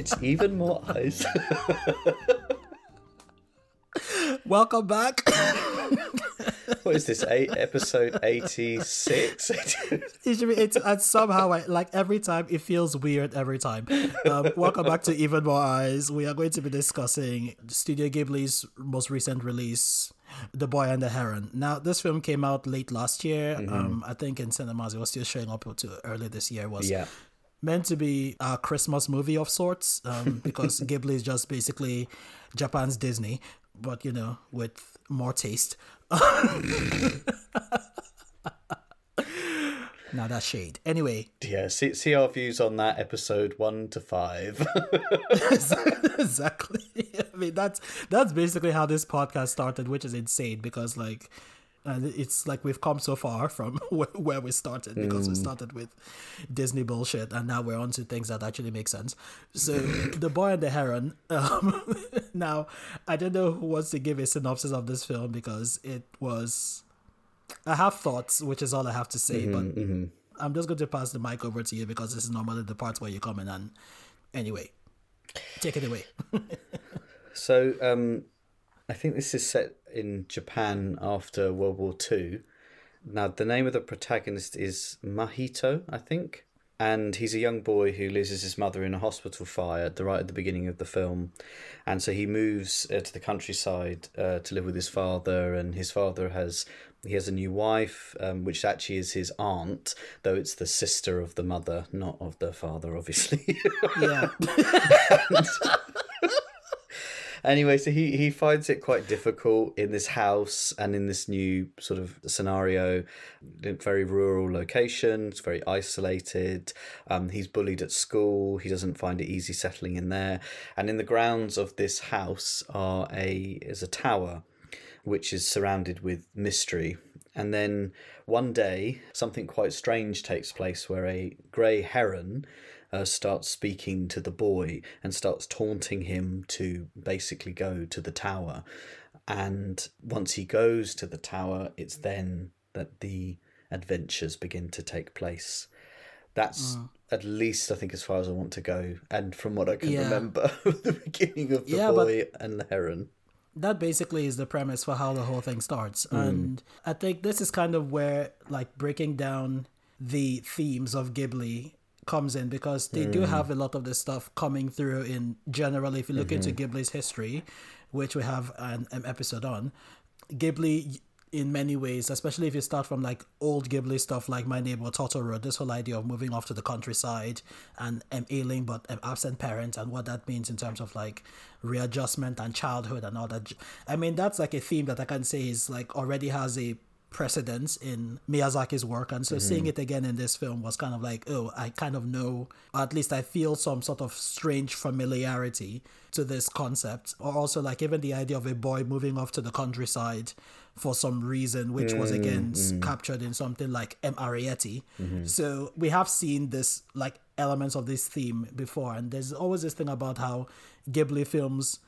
It's even more eyes. Welcome back. what is this? Eight episode eighty six. It it's, and somehow, I, like every time, it feels weird every time. Um, welcome back to Even More Eyes. We are going to be discussing Studio Ghibli's most recent release, The Boy and the Heron. Now, this film came out late last year. Um, I think in cinemas, it was still showing up to early this year. It Was yeah. Meant to be a Christmas movie of sorts um, because Ghibli is just basically Japan's Disney, but you know, with more taste. now that's shade. Anyway, Yeah. See, see our views on that episode one to five. exactly. I mean, that's that's basically how this podcast started, which is insane because like. And it's like we've come so far from where, we started because we started with Disney bullshit and now we're on to things that actually make sense. So, The Boy and the Heron. Um, now, I don't know who wants to give a synopsis of this film because it was. I have thoughts, which is all I have to say, but I'm just going to pass the mic over to you because this is normally the part where you come in and. Anyway, take it away. so, um, I think this is set in Japan after World War Two. Now, the name of the protagonist is Mahito, I think, and he's a young boy who loses his mother in a hospital fire at the right at the beginning of the film, and so he moves uh, to the countryside uh, to live with his father, and his father has he has a new wife, um, which actually is his aunt, though it's the sister of the mother, not of the father, obviously. yeah. Anyway, so he, he finds it quite difficult in this house and in this new sort of scenario, very rural location. It's very isolated. Um, he's bullied at school. He doesn't find it easy settling in there. And in the grounds of this house are a is a tower, which is surrounded with mystery. And then one day, something quite strange takes place where a grey heron uh, starts speaking to the boy and starts taunting him to basically go to the tower. And once he goes to the tower, it's then that the adventures begin to take place. That's at least, I think, as far as I want to go. And from what I can Yeah. remember the beginning of the Yeah, but- boy and the heron. that basically is the premise for how the whole thing starts and i think this is kind of where like breaking down the themes of ghibli comes in because they do have a lot of this stuff coming through in general if you look into ghibli's history which we have an, an episode on ghibli in many ways, especially if you start from like old Ghibli stuff like My Neighbor Totoro, this whole idea of moving off to the countryside and um, ailing but um, absent parents and what that means in terms of like readjustment and childhood and all that. I mean, that's like a theme that I can say is like already has a precedence in Miyazaki's work. And so mm-hmm. seeing it again in this film was kind of like oh I kind of know or at least I feel some sort of strange familiarity to this concept. Or also like even the idea of a boy moving off to the countryside for some reason which was mm-hmm. again s- mm-hmm. captured in something like M. Arrietty. So we have seen this like elements of this theme before. And there's always this thing about how Ghibli films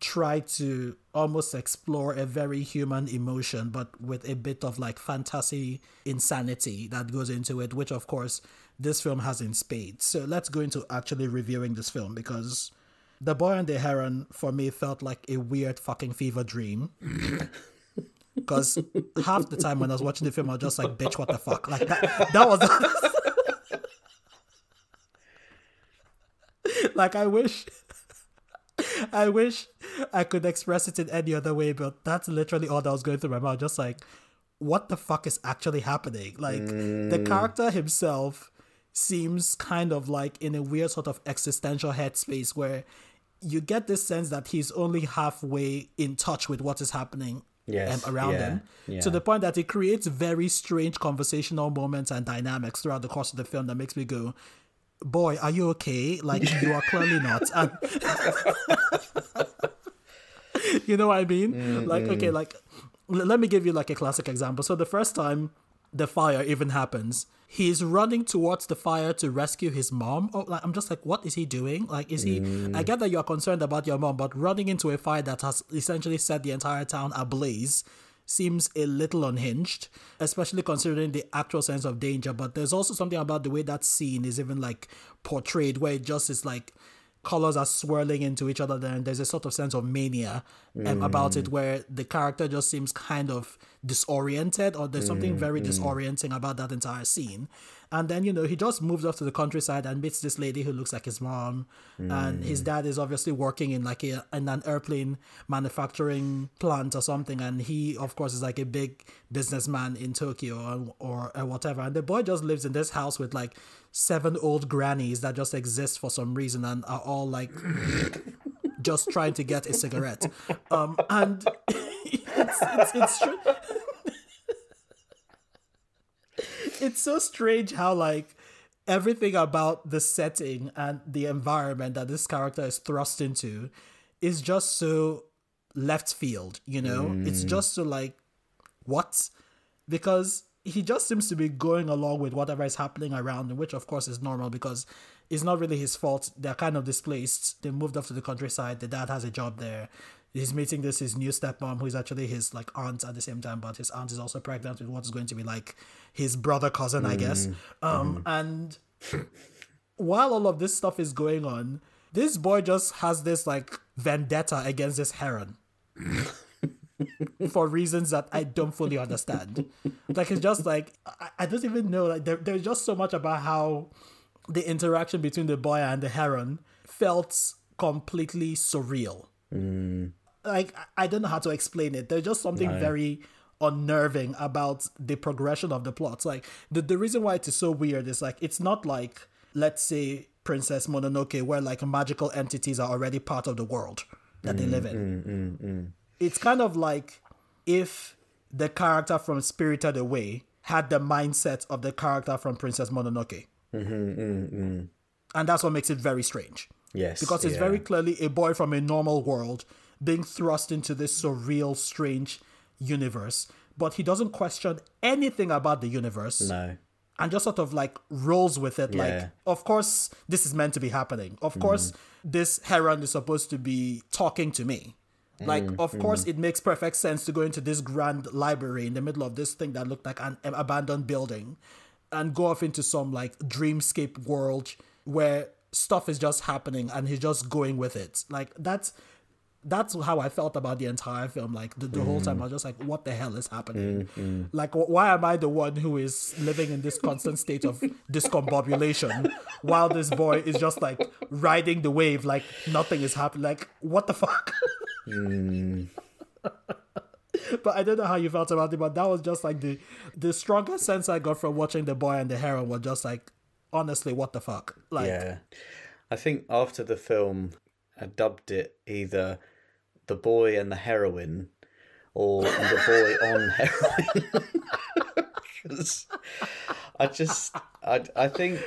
try to almost explore a very human emotion, but with a bit of like fantasy insanity that goes into it, which of course this film has in spades. So let's go into actually reviewing this film because The Boy and the Heron for me felt like a weird fucking fever dream. Because half the time when I was watching the film, I was just like, bitch, what the fuck? Like that, that was like I wish I wish I could express it in any other way, but that's literally all that was going through my mind. Just like, what the fuck is actually happening? Like, the character himself seems kind of like in a weird sort of existential headspace where you get this sense that he's only halfway in touch with what is happening Yes, um, around yeah, him yeah. to the point that it creates very strange conversational moments and dynamics throughout the course of the film that makes me go, boy, are you okay? Like, you are clearly not. And you know what I mean? Mm, like, okay, mm. like, l- let me give you like a classic example. So the first time the fire even happens, he's running towards the fire to rescue his mom. Oh, like, I'm just like, what is he doing? Like, is he? I mm. get that you're concerned about your mom, but running into a fire that has essentially set the entire town ablaze seems a little unhinged, especially considering the actual sense of danger. But there's also something about the way that scene is even like portrayed, where it just is like colors are swirling into each other then there's a sort of sense of mania um, about it mm. where the character just seems kind of disoriented or there's something mm, very mm. disorienting about that entire scene and then you know he just moves off to the countryside and meets this lady who looks like his mom. And his dad is obviously working in like a in an airplane manufacturing plant or something. And he of course is like a big businessman in tokyo or, or, or whatever. And the boy just lives in this house with like seven old grannies that just exist for some reason and are all like just trying to get a cigarette. Um, and it's, it's, it's, it's so strange how like everything about the setting and the environment that this character is thrust into is just so left field, you know? Mm. It's just so like what? Because he just seems to be going along with whatever is happening around him, which of course is normal because it's not really his fault. They're kind of displaced. They moved off to the countryside. The dad has a job there. He's meeting this his new stepmom, who is actually his like aunt at the same time, but his aunt is also pregnant with what is going to be like his brother cousin, mm. I guess. Mm-hmm. Um, mm. and while all of this stuff is going on, this boy just has this like vendetta against this heron. for reasons that I don't fully understand. Like it's just like I, I don't even know. Like there, there's just so much about how the interaction between the boy and the heron felt completely surreal. Mm. Like I don't know how to explain it. There's just something no. very unnerving about the progression of the plot. Like the the reason why it is so weird is like it's not like let's say Princess Mononoke where like magical entities are already part of the world that mm, they live in. Mm, mm, mm it's kind of like if the character from Spirited Away had the mindset of the character from Princess Mononoke. Mm-hmm, mm-hmm. And that's what makes it very strange. Yes. Because it's yeah. very clearly a boy from a normal world being thrust into this surreal, strange universe. But he doesn't question anything about the universe. No. And just sort of like rolls with it. Yeah. Like, of course, this is meant to be happening. Of mm. course, this heron is supposed to be talking to me. Like, mm, of mm. course, it makes perfect sense to go into this grand library in the middle of this thing that looked like an abandoned building and go off into some like dreamscape world where stuff is just happening and he's just going with it. Like, that's that's how I felt about the entire film. Like the, the mm. whole time, I was just like, "What the hell is happening? Mm, mm. Like, why am I the one who is living in this constant state of discombobulation, while this boy is just like riding the wave, like nothing is happening? Like, what the fuck?" Mm. but I don't know how you felt about it, but that was just like the the strongest sense I got from watching the boy and the heron was just like, honestly, what the fuck? Like, yeah, I think after the film, I dubbed it either the boy and the heroine, or the boy on heroin. Because I just, I, I think,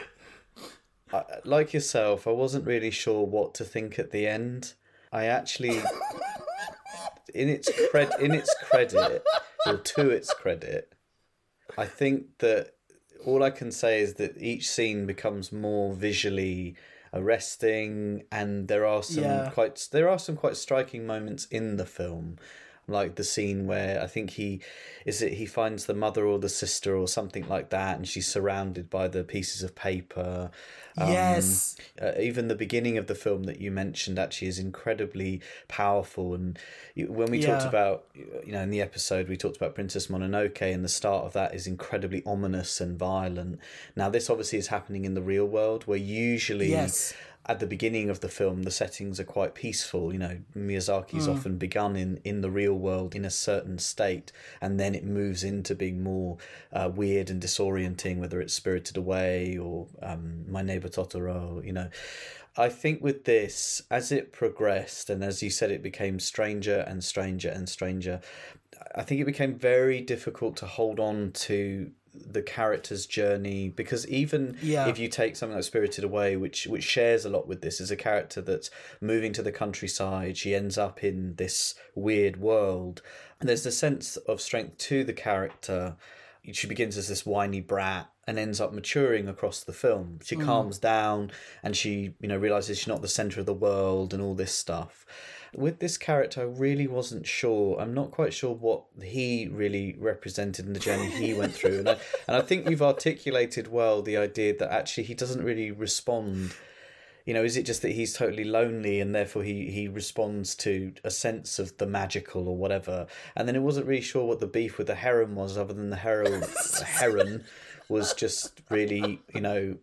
like yourself, I wasn't really sure what to think at the end. I actually in its cred in its credit or to its credit, I think that all I can say is that each scene becomes more visually arresting and there are some yeah. quite there are some quite striking moments in the film like the scene where I think he is it he finds the mother or the sister or something like that, and she's surrounded by the pieces of paper. Um, yes. Uh, even the beginning of the film that you mentioned actually is incredibly powerful, and when we yeah. talked about you know in the episode we talked about Princess Mononoke, and the start of that is incredibly ominous and violent. Now this obviously is happening in the real world, where usually. Yes at the beginning of the film, the settings are quite peaceful. You know, Miyazaki's mm. often begun in, in the real world in a certain state, and then it moves into being more uh, weird and disorienting, whether it's Spirited Away or um, My Neighbor Totoro. You know, I think with this, as it progressed, and as you said, it became stranger and stranger and stranger. I think it became very difficult to hold on to the character's journey because even yeah. if you take something like Spirited Away, which which shares a lot with this, is a character that's moving to the countryside. She ends up in this weird world. And there's a sense of strength to the character. She begins as this whiny brat and ends up maturing across the film. She hmm. calms down and she, you know, realizes she's not the center of the world and all this stuff. With this character, I really wasn't sure. I'm not quite sure what he really represented in the journey he went through. And I, and I think you've articulated well the idea that actually he doesn't really respond you know, is it just that he's totally lonely and therefore he, he responds to a sense of the magical or whatever? And then it wasn't really sure what the beef with the heron was, other than the heron, heron was just really, you know,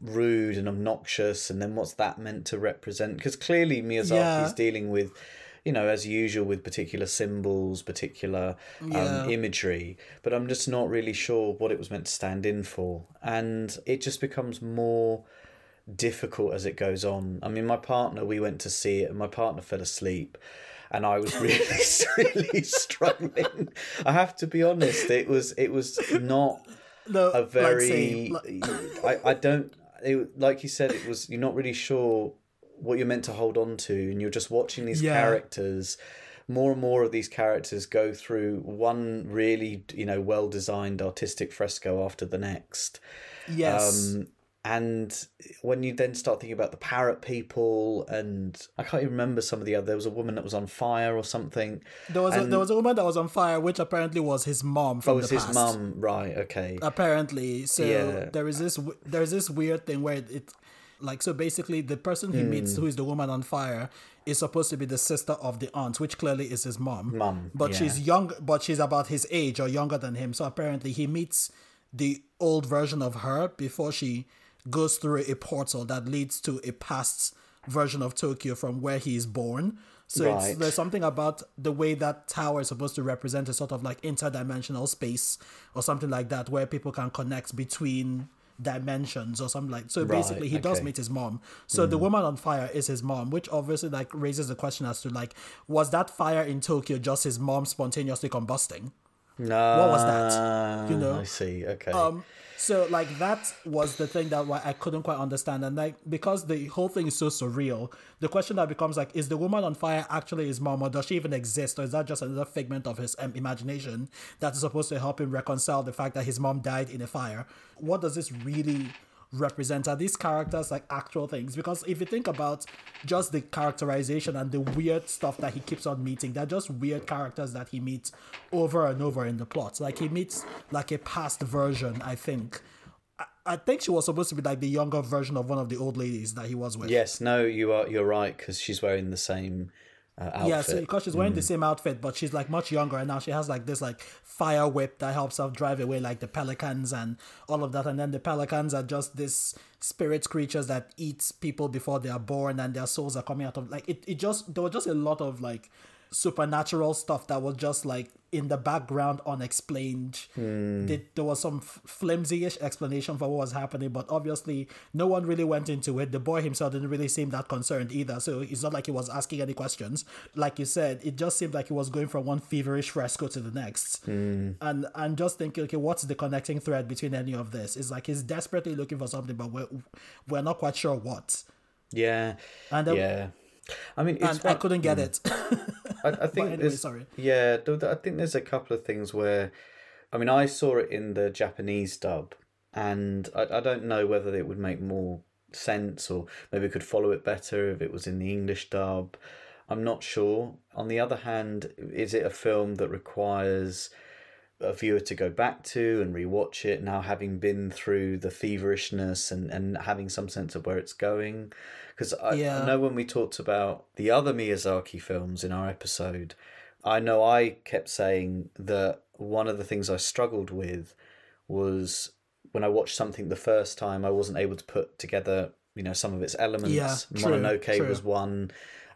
rude and obnoxious. And then what's that meant to represent? Because clearly Miyazaki's Yeah. dealing with, you know, as usual, with particular symbols, particular Yeah. um, imagery. But I'm just not really sure what it was meant to stand in for. And it just becomes more difficult as it goes on. I mean, my partner, we went to see it, and my partner fell asleep, and I was really, really struggling. I have to be honest; it was it was not No, a like very. like- I I don't it, like you said. It was you're not really sure what you're meant to hold on to, and you're just watching these Yeah. characters. More and more of these characters go through one really, you know, well designed artistic fresco after the next. yes. Um, and when you then start thinking about the parrot people, and I can't even remember some of the other. There was a woman that was on fire or something. there was a, there was a woman that was on fire, which apparently was his mom from Oh, was his mum, right? Okay. apparently so Yeah. there is this there's this weird thing where it, like so basically the person he Hmm. meets who is the woman on fire is supposed to be the sister of the aunt which clearly is his mom Mum, but yeah. she's young but she's about his age or younger than him so apparently he meets the old version of her before she goes through a portal that leads to a past version of Tokyo from where he is born. So Right. it's, there's something about the way that tower is supposed to represent a sort of like interdimensional space or something like that where people can connect between dimensions or something like so basically he does meet his mom so the woman on fire is his mom which obviously like raises the question as to like was that fire in tokyo just his mom spontaneously combusting No, what was that? You know? I see. Okay. um so like that was the thing that why I couldn't quite understand. And like because the whole thing is so surreal the question that becomes like is the woman on fire actually his mom or does she even exist? Or is that just another figment of his um, imagination that is supposed to help him reconcile the fact that his mom died in a fire? What does this really represent are these characters like actual things because if you think about just the characterization and the weird stuff that he keeps on meeting they're just weird characters that he meets over and over in the plot like he meets like a past version i think I- I think she was supposed to be like the younger version of one of the old ladies that he was with. yes. No. You are. You're right because she's wearing the same uh, outfit. Yeah, so because she's wearing the same outfit, but she's like much younger, and now she has like this like fire whip that helps her drive away like the pelicans and all of that. And then the pelicans are just this spirit creatures that eats people before they are born, and their souls are coming out of like it. It just there was just a lot of like supernatural stuff that was just like in the background unexplained. Hmm. There- there was some flimsy-ish explanation for what was happening but obviously no one really went into it. The boy himself didn't really seem that concerned either so it's not like he was asking any questions. Like you said it just seemed like he was going from one feverish fresco to the next. Hmm. And i'm just thinking okay what's the connecting thread between any of this? It's like he's desperately looking for something but we're, we're not quite sure what. Yeah. and, then, yeah. I mean, it's and i couldn't get hmm. it I, I think anyway, there's, sorry. Yeah, I think there's a couple of things where, I mean, I saw it in the Japanese dub, and I, I don't know whether it would make more sense or maybe could follow it better if it was in the English dub. I'm not sure. On the other hand, is it a film that requires a viewer to go back to and rewatch it now having been through the feverishness and, and having some sense of where it's going because I, Yeah. I know when we talked about the other Miyazaki films in our episode I know I kept saying that one of the things I struggled with was when I watched something the first time I wasn't able to put together you know some of its elements Yeah, true, Mononoke true. was one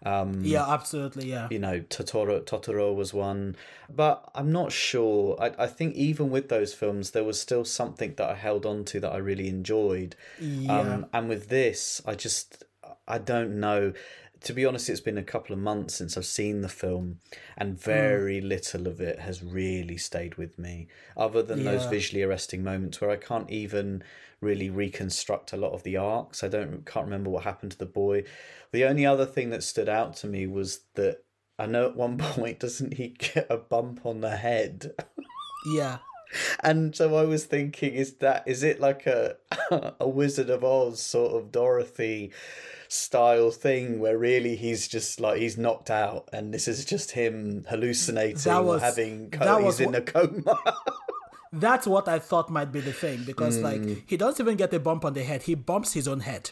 um yeah absolutely yeah. you know Totoro Totoro was one. But I'm not sure. I, I think even with those films there was still something that I held on to that I really enjoyed. Yeah. Um, and with this I just I don't know. To be honest it's been a couple of months since I've seen the film and very little of it has really stayed with me other than those visually arresting moments where I can't even really reconstruct a lot of the arcs. I don't can't remember what happened to the boy. The only other thing that stood out to me was that I know at one point doesn't he get a bump on the head? Yeah. And so I was thinking, is that is it like a a Wizard of Oz sort of Dorothy style thing where really he's just like he's knocked out and this is just him hallucinating was- or having co- he's in a coma. That's what I thought might be the thing because Hmm. like he doesn't even get a bump on the head; he bumps his own head.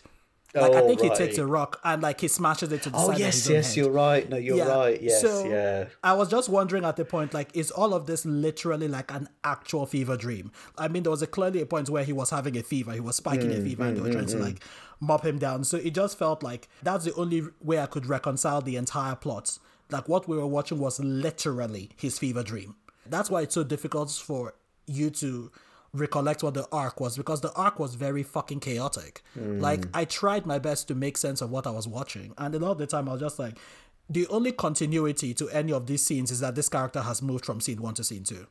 Like I Oh, think he takes a rock and like he smashes it to the oh side of yes, yes, head. you're right. No, you're right. Yes, so yeah. I was just wondering at the point, like, is all of this literally like an actual fever dream? I mean, there was a clearly a point where he was having a fever, he was spiking Mm, a fever, and they were trying to like mop him down. So it just felt like that's the only way I could reconcile the entire plot. Like what we were watching was literally his fever dream. That's why it's so difficult for you to recollect what the arc was because the arc was very fucking chaotic. Mm. Like I tried my best to make sense of what I was watching, and a lot of the time I was just like, the only continuity to any of these scenes is that this character has moved from scene one to scene two.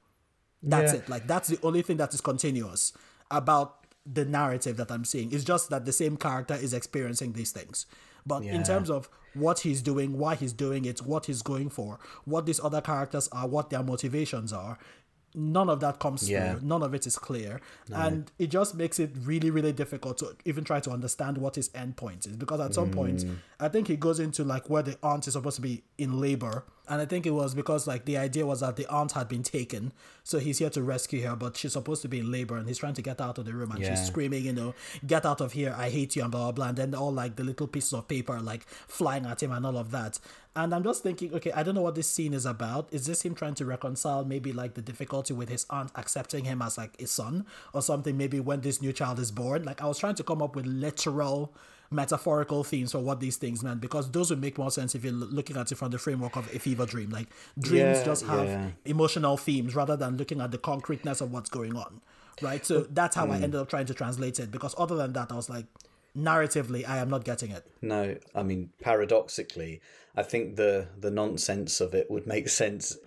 That's Yeah. it. Like that's the only thing that is continuous about the narrative that I'm seeing. It's just that the same character is experiencing these things. But in terms of what he's doing, why he's doing it, what he's going for, what these other characters are, what their motivations are, none of that comes Yeah. through. None of it is clear. And it just makes it really, really difficult to even try to understand what his end point is. Because at some point, Mm. I think he goes into like where the aunt is supposed to be in labor. And I think it was because like the idea was that the aunt had been taken. So he's here to rescue her, but she's supposed to be in labor and he's trying to get out of the room and Yeah. she's screaming, you know, get out of here, I hate you and blah blah blah. And then all like the little pieces of paper like flying at him and all of that. And I'm just thinking, okay, I don't know what this scene is about. Is this him trying to reconcile maybe like the difficulty with his aunt accepting him as like a son or something? Maybe when this new child is born. Like I was trying to come up with literal metaphorical themes for what these things meant because those would make more sense if you're looking at it from the framework of a fever dream. Like dreams Yeah, just have yeah. emotional themes rather than looking at the concreteness of what's going on. Right. So that's how I Mm. ended up trying to translate it because other than that, I was like, narratively, I am not getting it. No, I mean paradoxically, I think the the nonsense of it would make sense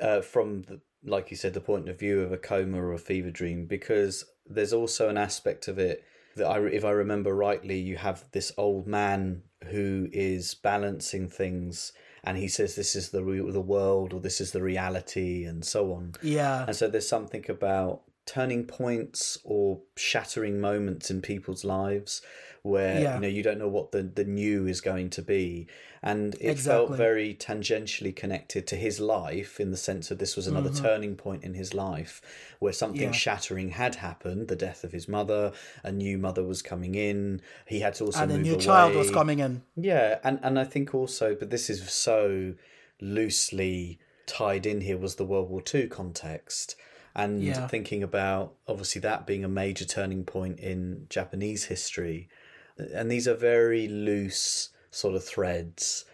uh, from the, like you said, the point of view of a coma or a fever dream, because there's also an aspect of it that I, if I remember rightly, you have this old man who is balancing things, and he says this is the re- the world or this is the reality, and so on. Yeah. And so there's something about turning points or shattering moments in people's lives where Yeah. you know you don't know what the, the new is going to be. And it Exactly. felt very tangentially connected to his life in the sense that this was another turning point in his life where something Mm-hmm. Yeah. shattering had happened, the death of his mother, a new mother was coming in, he had to also and a new away. child was coming in. Yeah, and and I think also, but this is so loosely tied in here was the World War Two context, and Yeah. thinking about obviously that being a major turning point in Japanese history, and these are very loose sort of threads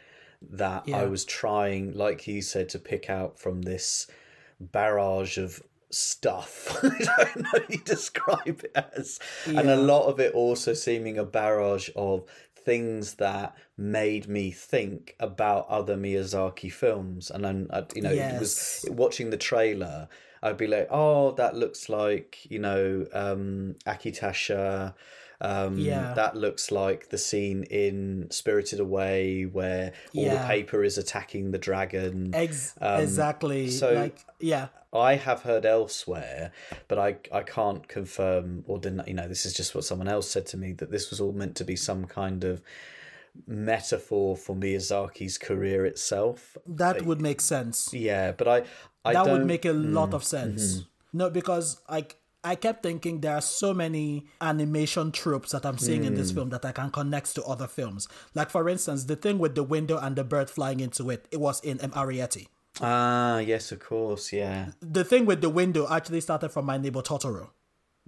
that I was trying, like you said, to pick out from this barrage of stuff. I don't know what you describe it as. And a lot of it also seeming a barrage of things that made me think about other Miyazaki films. And I'm, you know, it was watching the trailer. I'd be like, oh, that looks like you know, um, Akitasha. Um, Yeah. That looks like the scene in Spirited Away where all the paper is attacking the dragon. Ex- Um, exactly. so- like, yeah. I have heard elsewhere, but I I can't confirm or deny. You know, this is just what someone else said to me that this was all meant to be some kind of metaphor for Miyazaki's career itself. That would make sense. Yeah, but I I that. Mm, would make a lot of sense. mm-hmm. No, because like I kept thinking there are so many animation tropes that I'm seeing in Mm. this film that I can connect to other films. Like for instance, the thing with the window and the bird flying into it, it was in M. Arrietty. ah, yes, of course, yeah, The thing with the window actually started from my neighbor Totoro.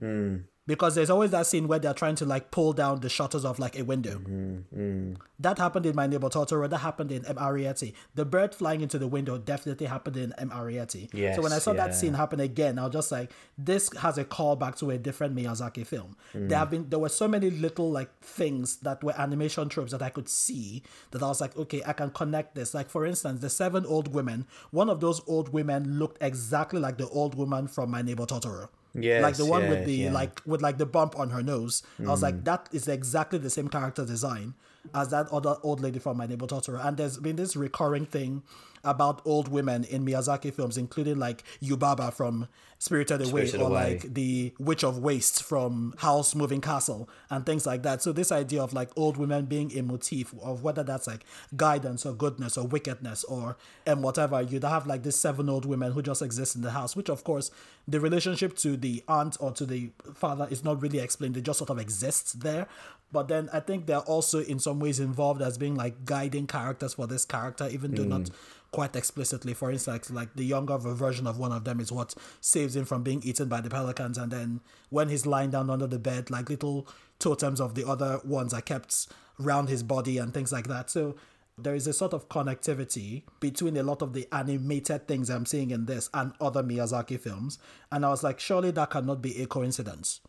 Mm. Because there's always that scene where they're trying to like pull down the shutters of like a window. Mm-hmm. That happened in my neighbor Totoro. That happened in M. Arrietty. The bird flying into the window definitely happened in M. Arrietty. so when I saw yeah. that scene happen again, I was just like, this has a callback to a different Miyazaki film. Mm. There have been there were so many little like things that were animation tropes that I could see that I was like, okay, I can connect this. Like for instance, the seven old women. One of those old women looked exactly like the old woman from my neighbor Totoro. Like the one yeah, with the yeah. like with like the bump on her nose. I was like, mm. that is exactly the same character design as that other old lady from My Neighbor Totoro. And there's been this recurring thing about old women in Miyazaki films, including like Yubaba from Spirited Away Spirited or Away. like the Witch of Waste from Howl's Moving Castle and things like that. So this idea of like old women being a motif of whether that's like guidance or goodness or wickedness or and whatever, you'd have like these seven old women who just exist in the house, which of course the relationship to the aunt or to the father is not really explained. They just sort of exist there. But then I think they're also in some ways involved as being like guiding characters for this character, even though not mm. Quite explicitly. For instance, like the younger version of one of them is what saves him from being eaten by the pelicans, and then when he's lying down under the bed, like little totems of the other ones are kept round his body and things like that. So there is a sort of connectivity between a lot of the animated things I'm seeing in this and other Miyazaki films. And I was like, surely that cannot be a coincidence.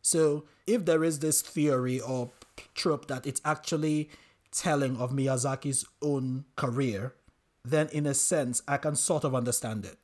So if there is this theory or trope that it's actually telling of Miyazaki's own career, then in a sense, I can sort of understand it.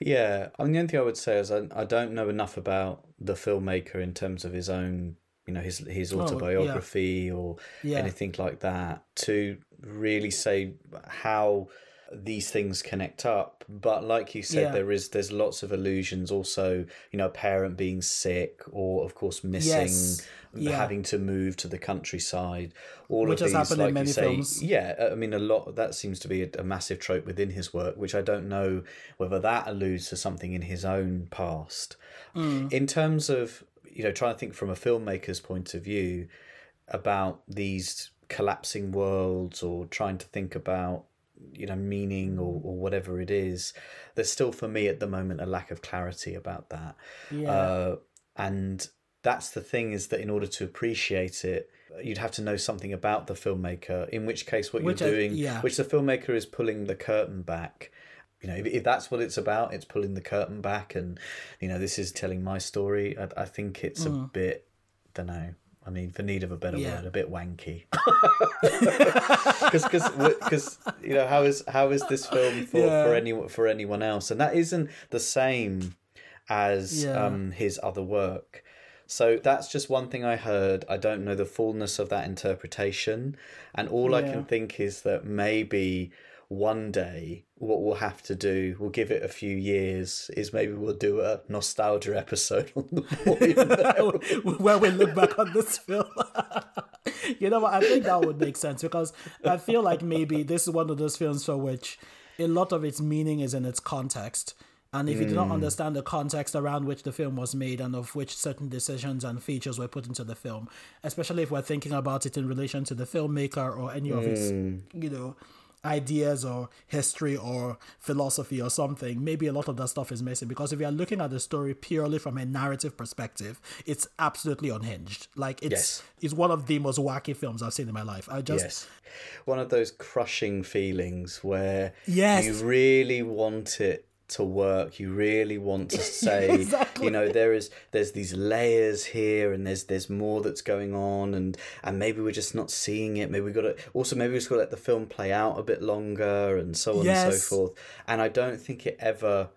Yeah, I mean, the only thing I would say is I, I don't know enough about the filmmaker in terms of his own, you know, his his oh, autobiography or Yeah. anything like that to really say how these things connect up. But like you said, Yeah. there is there's lots of illusions. Also, you know, a parent being sick or of course missing, Yes. Yeah. having to move to the countryside. All Which of has these, like many you say, films. yeah, I mean, a lot that seems to be a, a massive trope within his work, which I don't know whether that alludes to something in his own past. Mm. In terms of you know, trying to think from a filmmaker's point of view about these collapsing worlds, or trying to think about you know meaning or, or whatever it is there's still for me at the moment a lack of clarity about that. Yeah. uh, and that's the thing is that in order to appreciate it you'd have to know something about the filmmaker in which case what Which you're I- doing yeah. which the filmmaker is pulling the curtain back. You know if, if that's what it's about it's pulling the curtain back and you know this is telling my story. I, I think it's a bit don't know I mean, for need of a better. Yeah. word, a bit wanky. Because, because, you know, how is how is this film for, Yeah. for anyone for anyone else? And that isn't the same as Yeah. um, his other work. So that's just one thing I heard. I don't know the fullness of that interpretation, and all I can think is that maybe one day what we'll have to do, we'll give it a few years, is maybe we'll do a nostalgia episode on the boy. where we look back on this film. you know what? I think that would make sense because I feel like maybe this is one of those films for which a lot of its meaning is in its context. And if you do not hmm. understand the context around which the film was made and of which certain decisions and features were put into the film, especially if we're thinking about it in relation to the filmmaker or any of his, hmm. you know, ideas or history or philosophy or something, maybe a lot of that stuff is missing because if you're looking at the story purely from a narrative perspective, it's absolutely unhinged. Like it's Yes. it's one of the most wacky films I've seen in my life. I just Yes. One of those crushing feelings where Yes. you really want it to work. You really want to say, Exactly. you know, there is there's these layers here and there's there's more that's going on and and maybe we're just not seeing it. Maybe we got to also maybe we just got to let the film play out a bit longer and so on and so forth. And I don't think it ever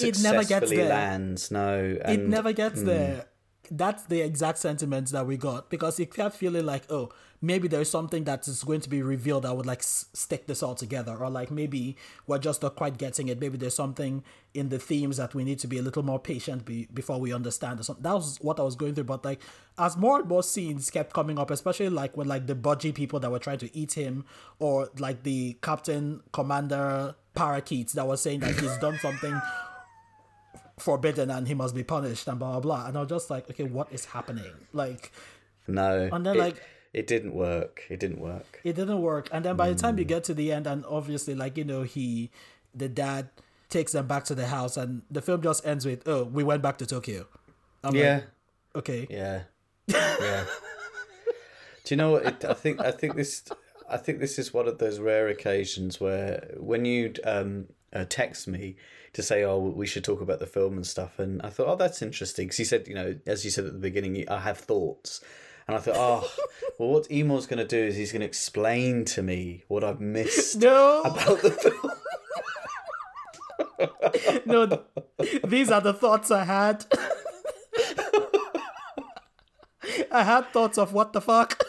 It never gets there. lands. No, and it never gets hmm. there. That's the exact sentiments that we got because it kept feeling like, oh, maybe there's something that is going to be revealed that would like s- stick this all together, or like maybe we're just not quite getting it. Maybe there's something in the themes that we need to be a little more patient be- before we understand. Or something. That was what I was going through. But like, as more and more scenes kept coming up, especially like when like the budgie people that were trying to eat him, or like the captain commander parakeets that was saying that he's done something forbidden and he must be punished and blah blah blah. And I was just like, okay, what is happening? Like no. And then, it, like- it didn't work. It didn't work. it didn't work. And then by the time you get to the end, and obviously, like you know, he, the dad takes them back to the house, and the film just ends with, oh, we went back to Tokyo. I'm like, Yeah. okay. Yeah, yeah. Do you know what? It, I think I think this I think this is one of those rare occasions where when you um, uh, text me to say, "Oh, we should talk about the film and stuff," and I thought, "Oh, that's interesting," because you said, you know, as you said at the beginning, I have thoughts. And I thought, oh, well, what Imo's going to do is he's going to explain to me what I've missed No, about the film. no, th- these are the thoughts I had. I had thoughts of what the fuck.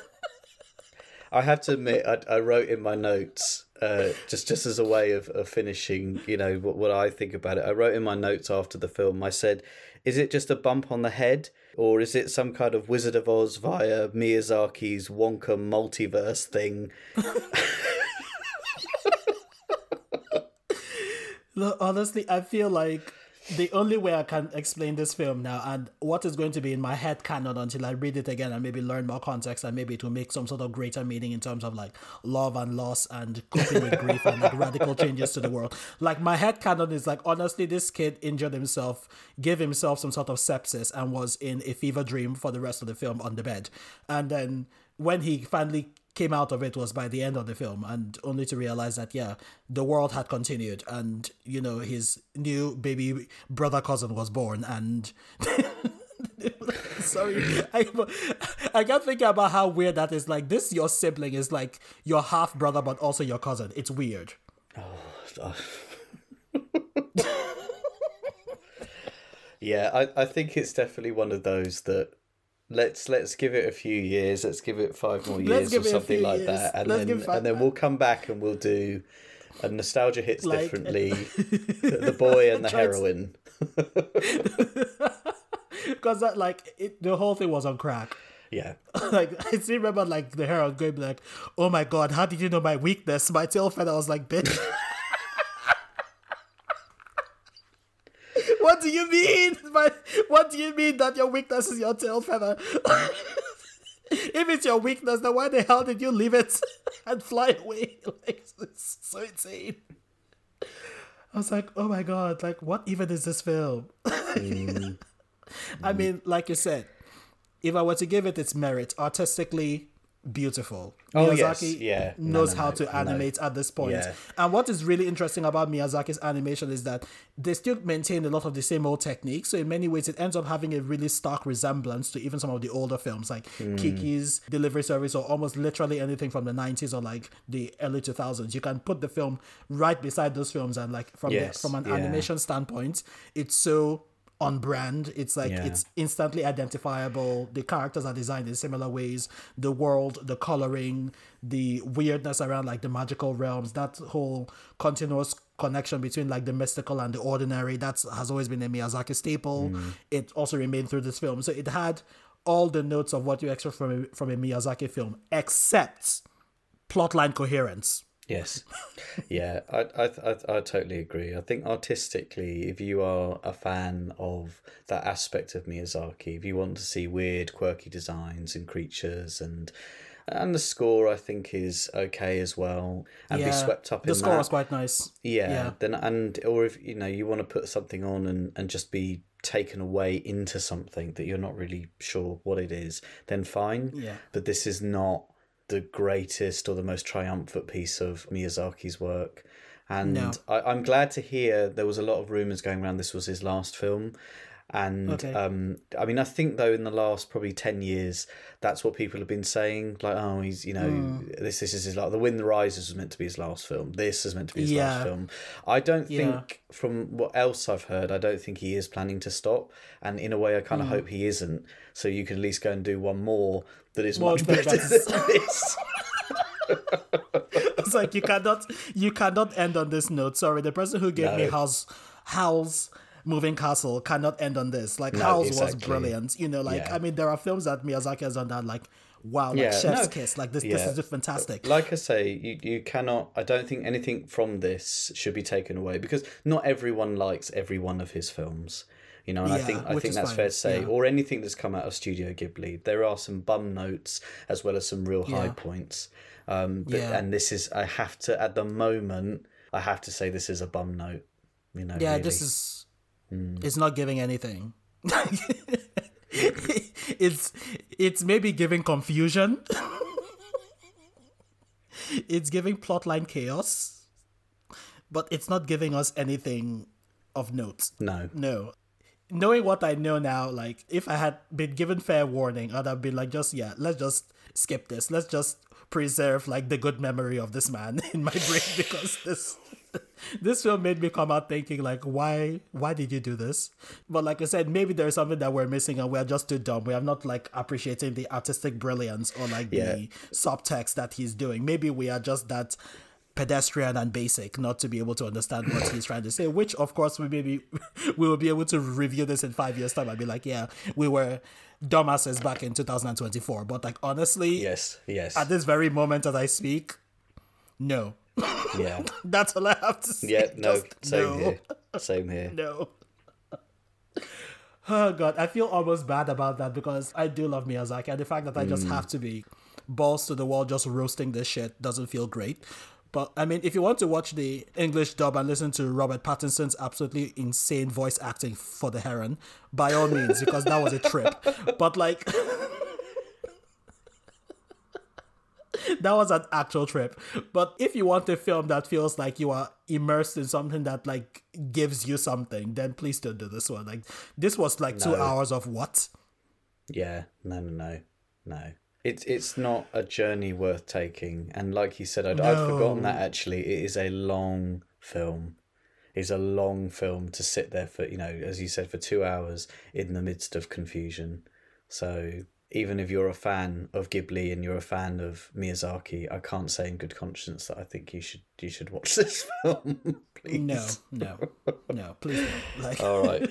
I have to admit, I, I wrote in my notes uh, just just as a way of, of finishing, you know, what, what I think about it. I wrote in my notes after the film. I said, "Is it just a bump on the head, or is it some kind of Wizard of Oz via Miyazaki's Wonka multiverse thing?" Look, honestly, I feel like the only way I can explain this film now and what is going to be in my head canon until I read it again and maybe learn more context and maybe it will make some sort of greater meaning in terms of like love and loss and coping with grief and like radical changes to the world. Like my head canon is like honestly this kid injured himself, gave himself some sort of sepsis and was in a fever dream for the rest of the film on the bed. And then when he finally came out of it was by the end of the film and only to realize that yeah the world had continued and you know his new baby brother cousin was born and sorry I, I can't think about how weird that is like this your sibling is like your half brother but also your cousin. It's weird. Oh, yeah I, I think it's definitely one of those that let's let's give it a few years. Let's give it five more years or something like years. that, and let's then and then we'll come back and we'll do a nostalgia hits like, differently. the boy and the heroine. Because that like it, the whole thing was on crack. Yeah. like I still remember like the heroine going like, "Oh my god, how did you know my weakness?" My tail feather was like, "Bitch." What do you mean? what do you mean that your weakness is your tail feather? if it's your weakness, then why the hell did you leave it and fly away? Like it's so insane. I was like, oh my god, like what even is this film? mm. I mean, like you said, if I were to give it its merit artistically, beautiful. Oh Miyazaki yes, yeah. knows no, no, how to animate at this point. Yeah. And what is really interesting about Miyazaki's animation is that they still maintain a lot of the same old techniques. So in many ways, it ends up having a really stark resemblance to even some of the older films, like mm. Kiki's Delivery Service, or almost literally anything from the '90s or like the early 2000s. You can put the film right beside those films, and like from yes, the, from an yeah. animation standpoint, it's so on brand. It's like yeah. it's instantly identifiable. The characters are designed in similar ways. The world, the coloring, the weirdness around like the magical realms, that whole continuous connection between like the mystical and the ordinary, that's has always been a Miyazaki staple. Mm. It also remained through this film. So it had all the notes of what you expect from a, from a Miyazaki film, except plotline coherence. Yes, yeah, I, I I I totally agree. I think artistically, if you are a fan of that aspect of Miyazaki, if you want to see weird, quirky designs and creatures and and the score I think is okay as well, and yeah, be swept up in the score that, was quite nice. Yeah, yeah, then and or if you know you want to put something on and and just be taken away into something that you're not really sure what it is, then fine. Yeah, but this is not the greatest or the most triumphant piece of Miyazaki's work. And no. I, am glad to hear there was a lot of rumors going around this was his last film. And okay. um, I mean, I think though in the last probably ten years, that's what people have been saying. Like, oh, he's you know, mm. this this is his like The Wind Rises was meant to be his last film. This is meant to be his yeah. last film. I don't yeah. think, from what else I've heard, I don't think he is planning to stop. And in a way, I kind of mm. hope he isn't. So you can at least go and do one more that is much better than this. it's like you cannot you cannot end on this note. Sorry, the person who gave no. me Howl's Howl's Moving Castle cannot end on this. Like no, Howl's exactly. was brilliant. You know, like yeah. I mean, there are films that Miyazaki has done that like wow, like yeah, Chef's no, Kiss. Like this, yeah. this is just fantastic. Like I say, you you cannot. I don't think anything from this should be taken away because not everyone likes every one of his films. You know, and yeah, I think I think that's fine. fair to say. Or anything that's come out of Studio Ghibli, there are some bum notes as well as some real high points. Um, but, and this is I have to at the moment I have to say this is a bum note. You know, yeah, really. this is mm. it's not giving anything. it's it's maybe giving confusion. it's giving plotline chaos, but it's not giving us anything of note. No. No knowing what I know now, like if I had been given fair warning, I'd have been like, just yeah, let's just skip this. Let's just preserve like the good memory of this man in my brain because this this film made me come out thinking like why why did you do this? But like i said maybe there's something that we're missing and we're just too dumb. We are not like appreciating the artistic brilliance or like Yeah. the subtext that he's doing. Maybe we are just that pedestrian and basic not to be able to understand what he's trying to say which of course we maybe we will be able to review this in five years time i'd be like yeah we were dumbasses back in 2024 but like honestly Yes, yes, at this very moment as i speak no yeah, that's all i have to say yeah. No, Just same no. here, same here. No. Oh god, I feel almost bad about that because I do love Miyazaki and the fact that I just mm. have to be balls to the wall just roasting this shit doesn't feel great. But I mean, if you want to watch the English dub and listen to Robert Pattinson's absolutely insane voice acting for the Heron, by all means, because that was a trip. But like, that was an actual trip. But if you want a film that feels like you are immersed in something that like gives you something, then please don't do this one. Like this was like two hours of what? Yeah, no, no, no, no. It's it's not a journey worth taking. And like you said, I'd, I'd forgotten that actually it is a long film. It's a long film to sit there for you know, as you said, for two hours in the midst of confusion. So even if you're a fan of Ghibli and you're a fan of Miyazaki, I can't say in good conscience that I think you should you should watch this film. Please. No, no, no, please don't. Like All right.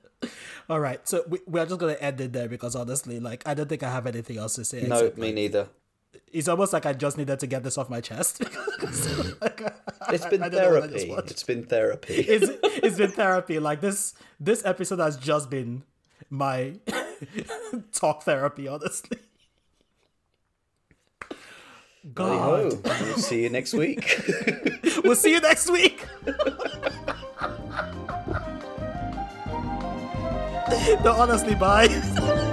all right. So we, we're just gonna end it there because honestly, like I don't think I have anything else to say. No, except, me like, neither. it's almost like I just needed to get this off my chest. Like, It's been I don't know what I therapy. It's been therapy. it's it's been therapy. Like this this episode has just been my talk therapy, honestly. God. We'll see you next week. We'll see you next week. no, honestly, bye.